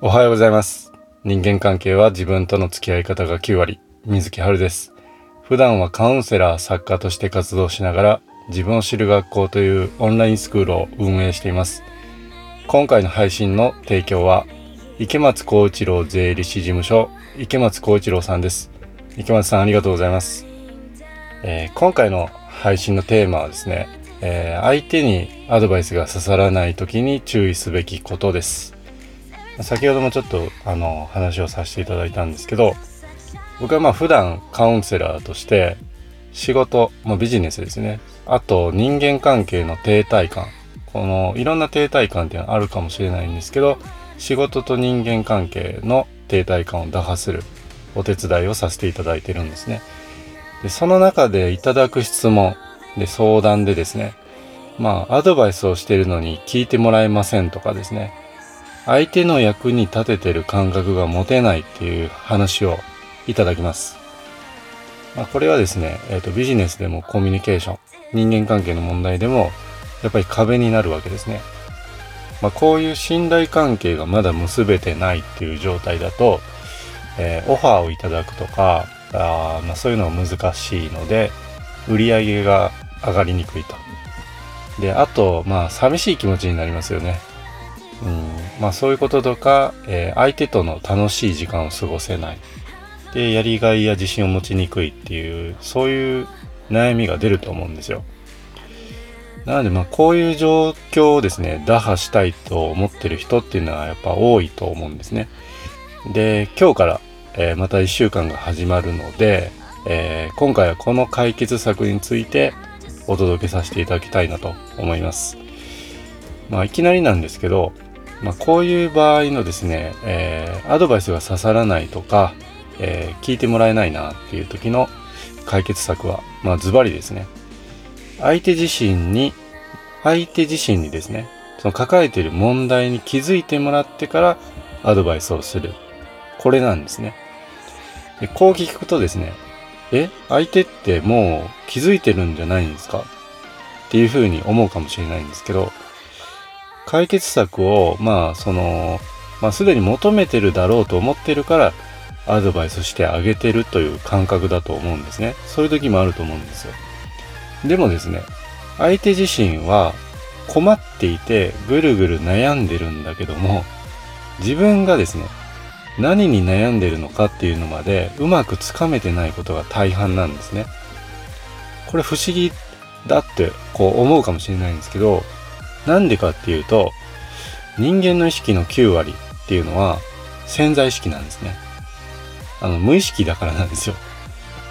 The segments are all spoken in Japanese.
おはようございます。人間関係は自分との付き合い方が9割。水木春です。普段はカウンセラー、作家として活動しながら自分を知る学校というオンラインスクールを運営しています。今回の配信の提供は池松幸一郎税理士事務所池松幸一郎さんです。池松さんありがとうございます。えー今回の配信のテーマはですね、えー相手にアドバイスが刺さらない時に注意すべきことです。先ほどもちょっとあの話をさせていただいたんですけど僕はまあ普段カウンセラーとして仕事、まあ、ビジネスですね。あと人間関係の停滞感。このいろんな停滞感っていうのはあるかもしれないんですけど仕事と人間関係の停滞感を打破するお手伝いをさせていただいてるんですね。でその中でいただく質問で相談でですねまあアドバイスをしてるのに聞いてもらえませんとかですね。相手の役に立ててる感覚が持てないっていう話をいただきます。まあ、これはですね、えっ、と、ビジネスでもコミュニケーション、人間関係の問題でも、やっぱり壁になるわけですね。まあ、こういう信頼関係がまだ結べてないっていう状態だと、えーオファーをいただくとか、あまあ、そういうのは難しいので、売り上げが上がりにくいと。で、あと、まあ、寂しい気持ちになりますよね。うん、まあそういうこととか、えー相手との楽しい時間を過ごせない。で、やりがいや自信を持ちにくいっていう、そういう悩みが出ると思うんですよ。なのでまあこういう状況をですね、打破したいと思ってる人っていうのはやっぱ多いと思うんですね。で、今日から、えーまた1週間が始まるので、えー今回はこの解決策についてお届けさせていただきたいなと思います。まあいきなりなんですけど、まあ、こういう場合のですね、えーアドバイスが刺さらないとか、えー聞いてもらえないなっていう時の解決策は、まあズバリですね。相手自身に、相手自身にですね、その抱えている問題に気づいてもらってからアドバイスをする。これなんですね。でこう聞くとですね、え相手ってもう気づいてるんじゃないんですか？っていうふうに思うかもしれないんですけど、解決策を、まあ、その、まあ、すでに求めてるだろうと思ってるから、アドバイスしてあげてるという感覚だと思うんですね。そういう時もあると思うんですよ。でもですね、相手自身は困っていてぐるぐる悩んでるんだけども、自分がですね、何に悩んでるのかっていうのまでうまくつかめてないことが大半なんですね。これ不思議だってこう思うかもしれないんですけど、なんでかっていうと、人間の意識の9割っていうのは潜在意識なんですね。あの、無意識だからなんですよ。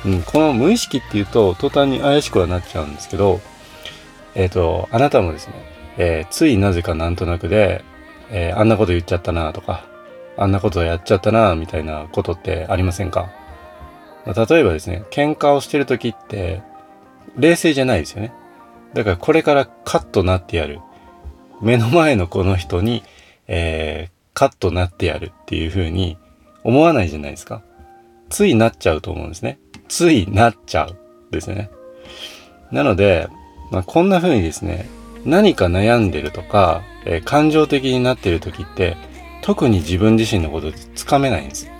うん、この無意識っていうと、途端に怪しくはなっちゃうんですけど、えっ、と、あなたもですね、えーついなぜかなんとなくで、えーあんなこと言っちゃったなとか、あんなことやっちゃったなみたいなことってありませんか、まあ例えばですね、喧嘩をしてる時って、冷静じゃないですよね。だからこれからカッとなってやる。目の前のこの人に、えー、カッとなってやるっていう風に思わないじゃないですか。ついなっちゃうと思うんですね。ついなっちゃうですね。なので、まあ、こんな風にですね、何か悩んでるとか、えー感情的になってる時って、特に自分自身のことつかめないんです。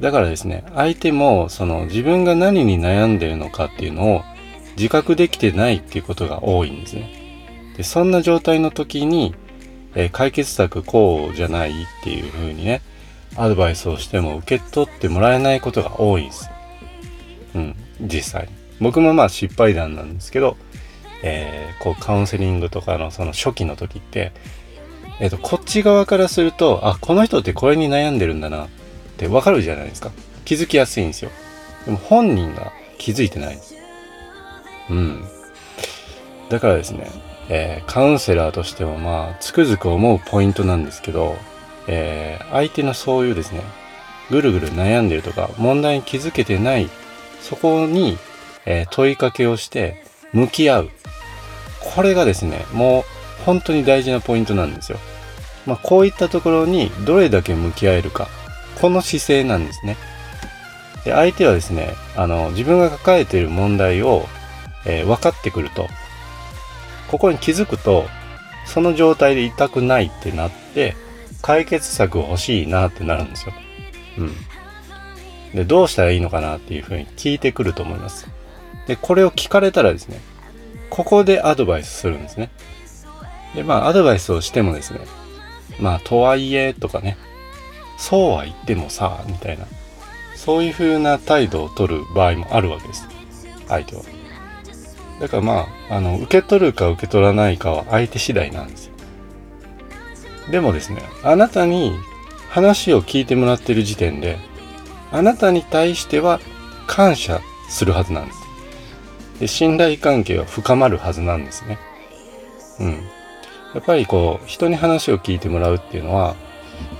だからですね、相手もその自分が何に悩んでるのかっていうのを自覚できてないっていうことが多いんですね。で、そんな状態の時に、えー解決策こうじゃないっていう風にね、アドバイスをしても受け取ってもらえないことが多いんです。うん、実際に。僕もまあ失敗談なんですけど、えーこうカウンセリングとかのその初期の時って、えっ、と、こっち側からすると、あ、この人ってこれに悩んでるんだなってわかるじゃないですか。気づきやすいんですよ。でも本人が気づいてないんです。うん。だからですね、えーカウンセラーとしてはまあ、つくづく思うポイントなんですけど、えー相手のそういうですね、ぐるぐる悩んでるとか、問題に気づけてない、そこに、えー問いかけをして、向き合う。これがですね、もう本当に大事なポイントなんですよ。まあ、こういったところにどれだけ向き合えるか。この姿勢なんですね。で、相手はですね、あの、自分が抱えている問題を、えー分かってくると、ここに気づくと、その状態で痛くないってなって、解決策欲しいなってなるんですよ。うん。で、どうしたらいいのかなっていうふうに聞いてくると思います。で、これを聞かれたらですね、ここでアドバイスするんですね。で、まあ、アドバイスをしてもですね、まあ、とはいえとかね、そうは言ってもさ、みたいな、そういう風な態度を取る場合もあるわけです。相手は。だからまあ、あの、受け取るか受け取らないかは相手次第なんですよ。でもですね、あなたに話を聞いてもらってる時点で、あなたに対しては感謝するはずなんです。で信頼関係は深まるはずなんですね。うん。やっぱりこう、人に話を聞いてもらうっていうのは、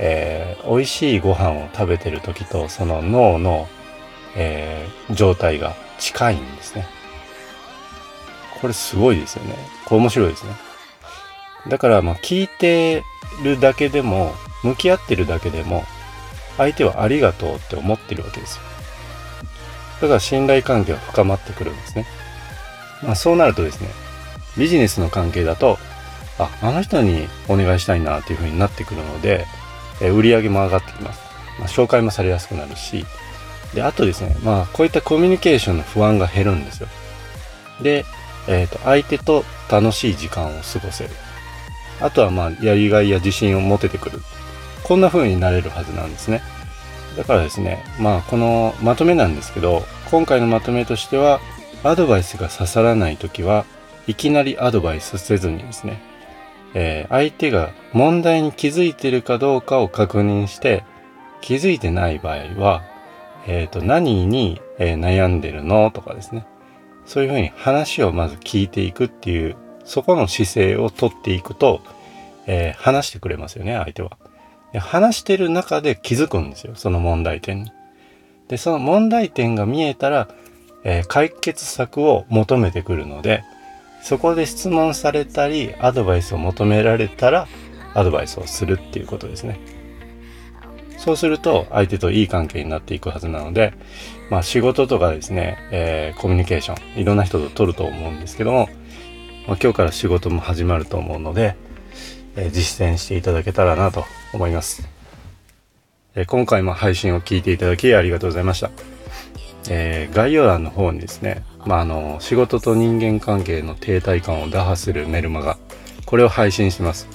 えー、美味しいご飯を食べてる時とその脳の、えー、状態が近いんですね。これすごいですよね。これ面白いですね。だからまあ聞いてるだけでも、向き合ってるだけでも、相手はありがとうって思ってるわけですよ。だから信頼関係は深まってくるんですね。まあそうなるとですね、ビジネスの関係だと、あ、あの人にお願いしたいなっていう風になってくるので、え売り上げも上がってきます。まあ、紹介もされやすくなるし、で、あとですね、まあこういったコミュニケーションの不安が減るんですよ。で、えっ、ー、と、相手と楽しい時間を過ごせる。あとはまあ、やりがいや自信を持ててくる。こんな風になれるはずなんですね。だからですね、まあ、このまとめなんですけど、今回のまとめとしては、アドバイスが刺さらないときは、いきなりアドバイスせずにですね、えー、相手が問題に気づいてるかどうかを確認して、気づいてない場合は、えっ、ー、と、何に、えー、悩んでるのとかですね。そういうふうに話をまず聞いていくっていう、そこの姿勢をとっていくと、えー、話してくれますよね、相手は。で話してる中で気づくんですよ、その問題点に。で、その問題点が見えたら、えー、解決策を求めてくるので、そこで質問されたり、アドバイスを求められたら、アドバイスをするっていうことですね。そうすると、相手といい関係になっていくはずなので、まあ仕事とかですね、えー、コミュニケーション、いろんな人と取ると思うんですけども、まあ、今日から仕事も始まると思うので、えー、実践していただけたらなと思います。えー、今回も配信を聞いていただきありがとうございました。えー、概要欄の方にですね、まあ、あの、仕事と人間関係の停滞感を打破するメルマガ、これを配信します。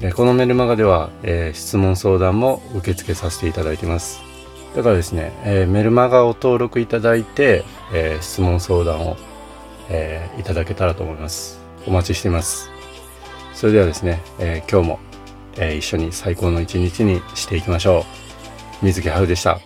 でこのメルマガでは、え、質問相談も受け付けさせていただいてます。だからですね、え、メルマガを登録いただいて、え、質問相談を、えいただけたらと思います。お待ちしています。それではですね、え今日も、え一緒に最高の一日にしていきましょう。水木春でした。